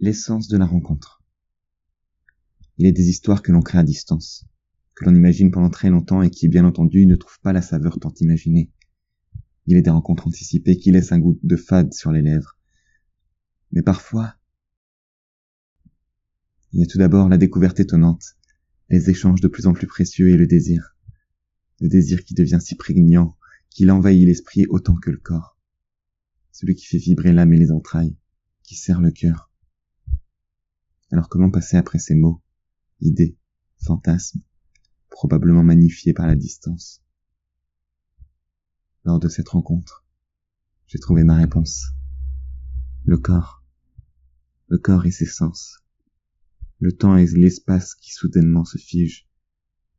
L'essence de la rencontre. Il est des histoires que l'on crée à distance, que l'on imagine pendant très longtemps et qui, bien entendu, ne trouvent pas la saveur tant imaginée. Il est des rencontres anticipées qui laissent un goût de fade sur les lèvres. Mais parfois, il y a tout d'abord la découverte étonnante, les échanges de plus en plus précieux et le désir. Le désir qui devient si prégnant qu'il envahit l'esprit autant que le corps. Celui qui fait vibrer l'âme et les entrailles, qui serre le cœur. Alors comment passer après ces mots, idées, fantasmes, probablement magnifiés par la distance? Lors de cette rencontre, j'ai trouvé ma réponse. Le corps. Le corps et ses sens. Le temps et l'espace qui soudainement se figent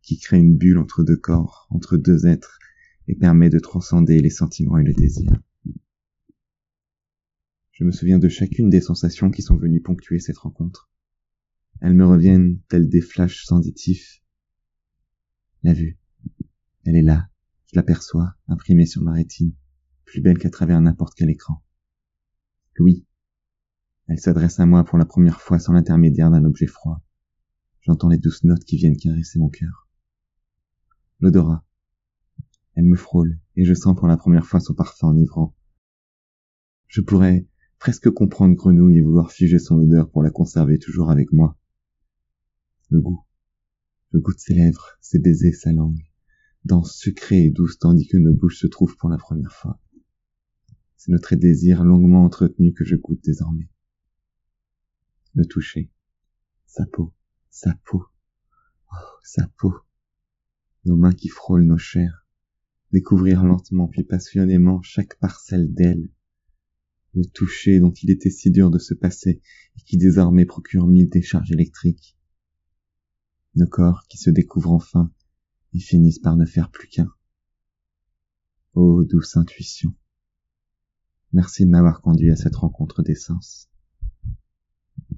qui crée une bulle entre deux corps, entre deux êtres, et permet de transcender les sentiments et le désir. Je me souviens de chacune des sensations qui sont venues ponctuer cette rencontre. Elles me reviennent telles des flashs sensitifs. La vue. Elle est là. Je l'aperçois, imprimée sur ma rétine, plus belle qu'à travers n'importe quel écran. Louis. Elle s'adresse à moi pour la première fois sans l'intermédiaire d'un objet froid. J'entends les douces notes qui viennent caresser mon cœur l'odorat. Elle me frôle, et je sens pour la première fois son parfum enivrant. Je pourrais presque comprendre Grenouille et vouloir figer son odeur pour la conserver toujours avec moi. Le goût. Le goût de ses lèvres, ses baisers, sa langue. Danse sucrée et douce tandis que nos bouches se trouvent pour la première fois. C'est notre désir longuement entretenu que je goûte désormais. Le toucher. Sa peau. Sa peau. Oh, sa peau nos mains qui frôlent nos chairs, découvrir lentement puis passionnément chaque parcelle d'elle, le toucher dont il était si dur de se passer et qui désormais procure mille décharges électriques, nos corps qui se découvrent enfin et finissent par ne faire plus qu'un. Ô douce intuition, merci de m'avoir conduit à cette rencontre d'essence.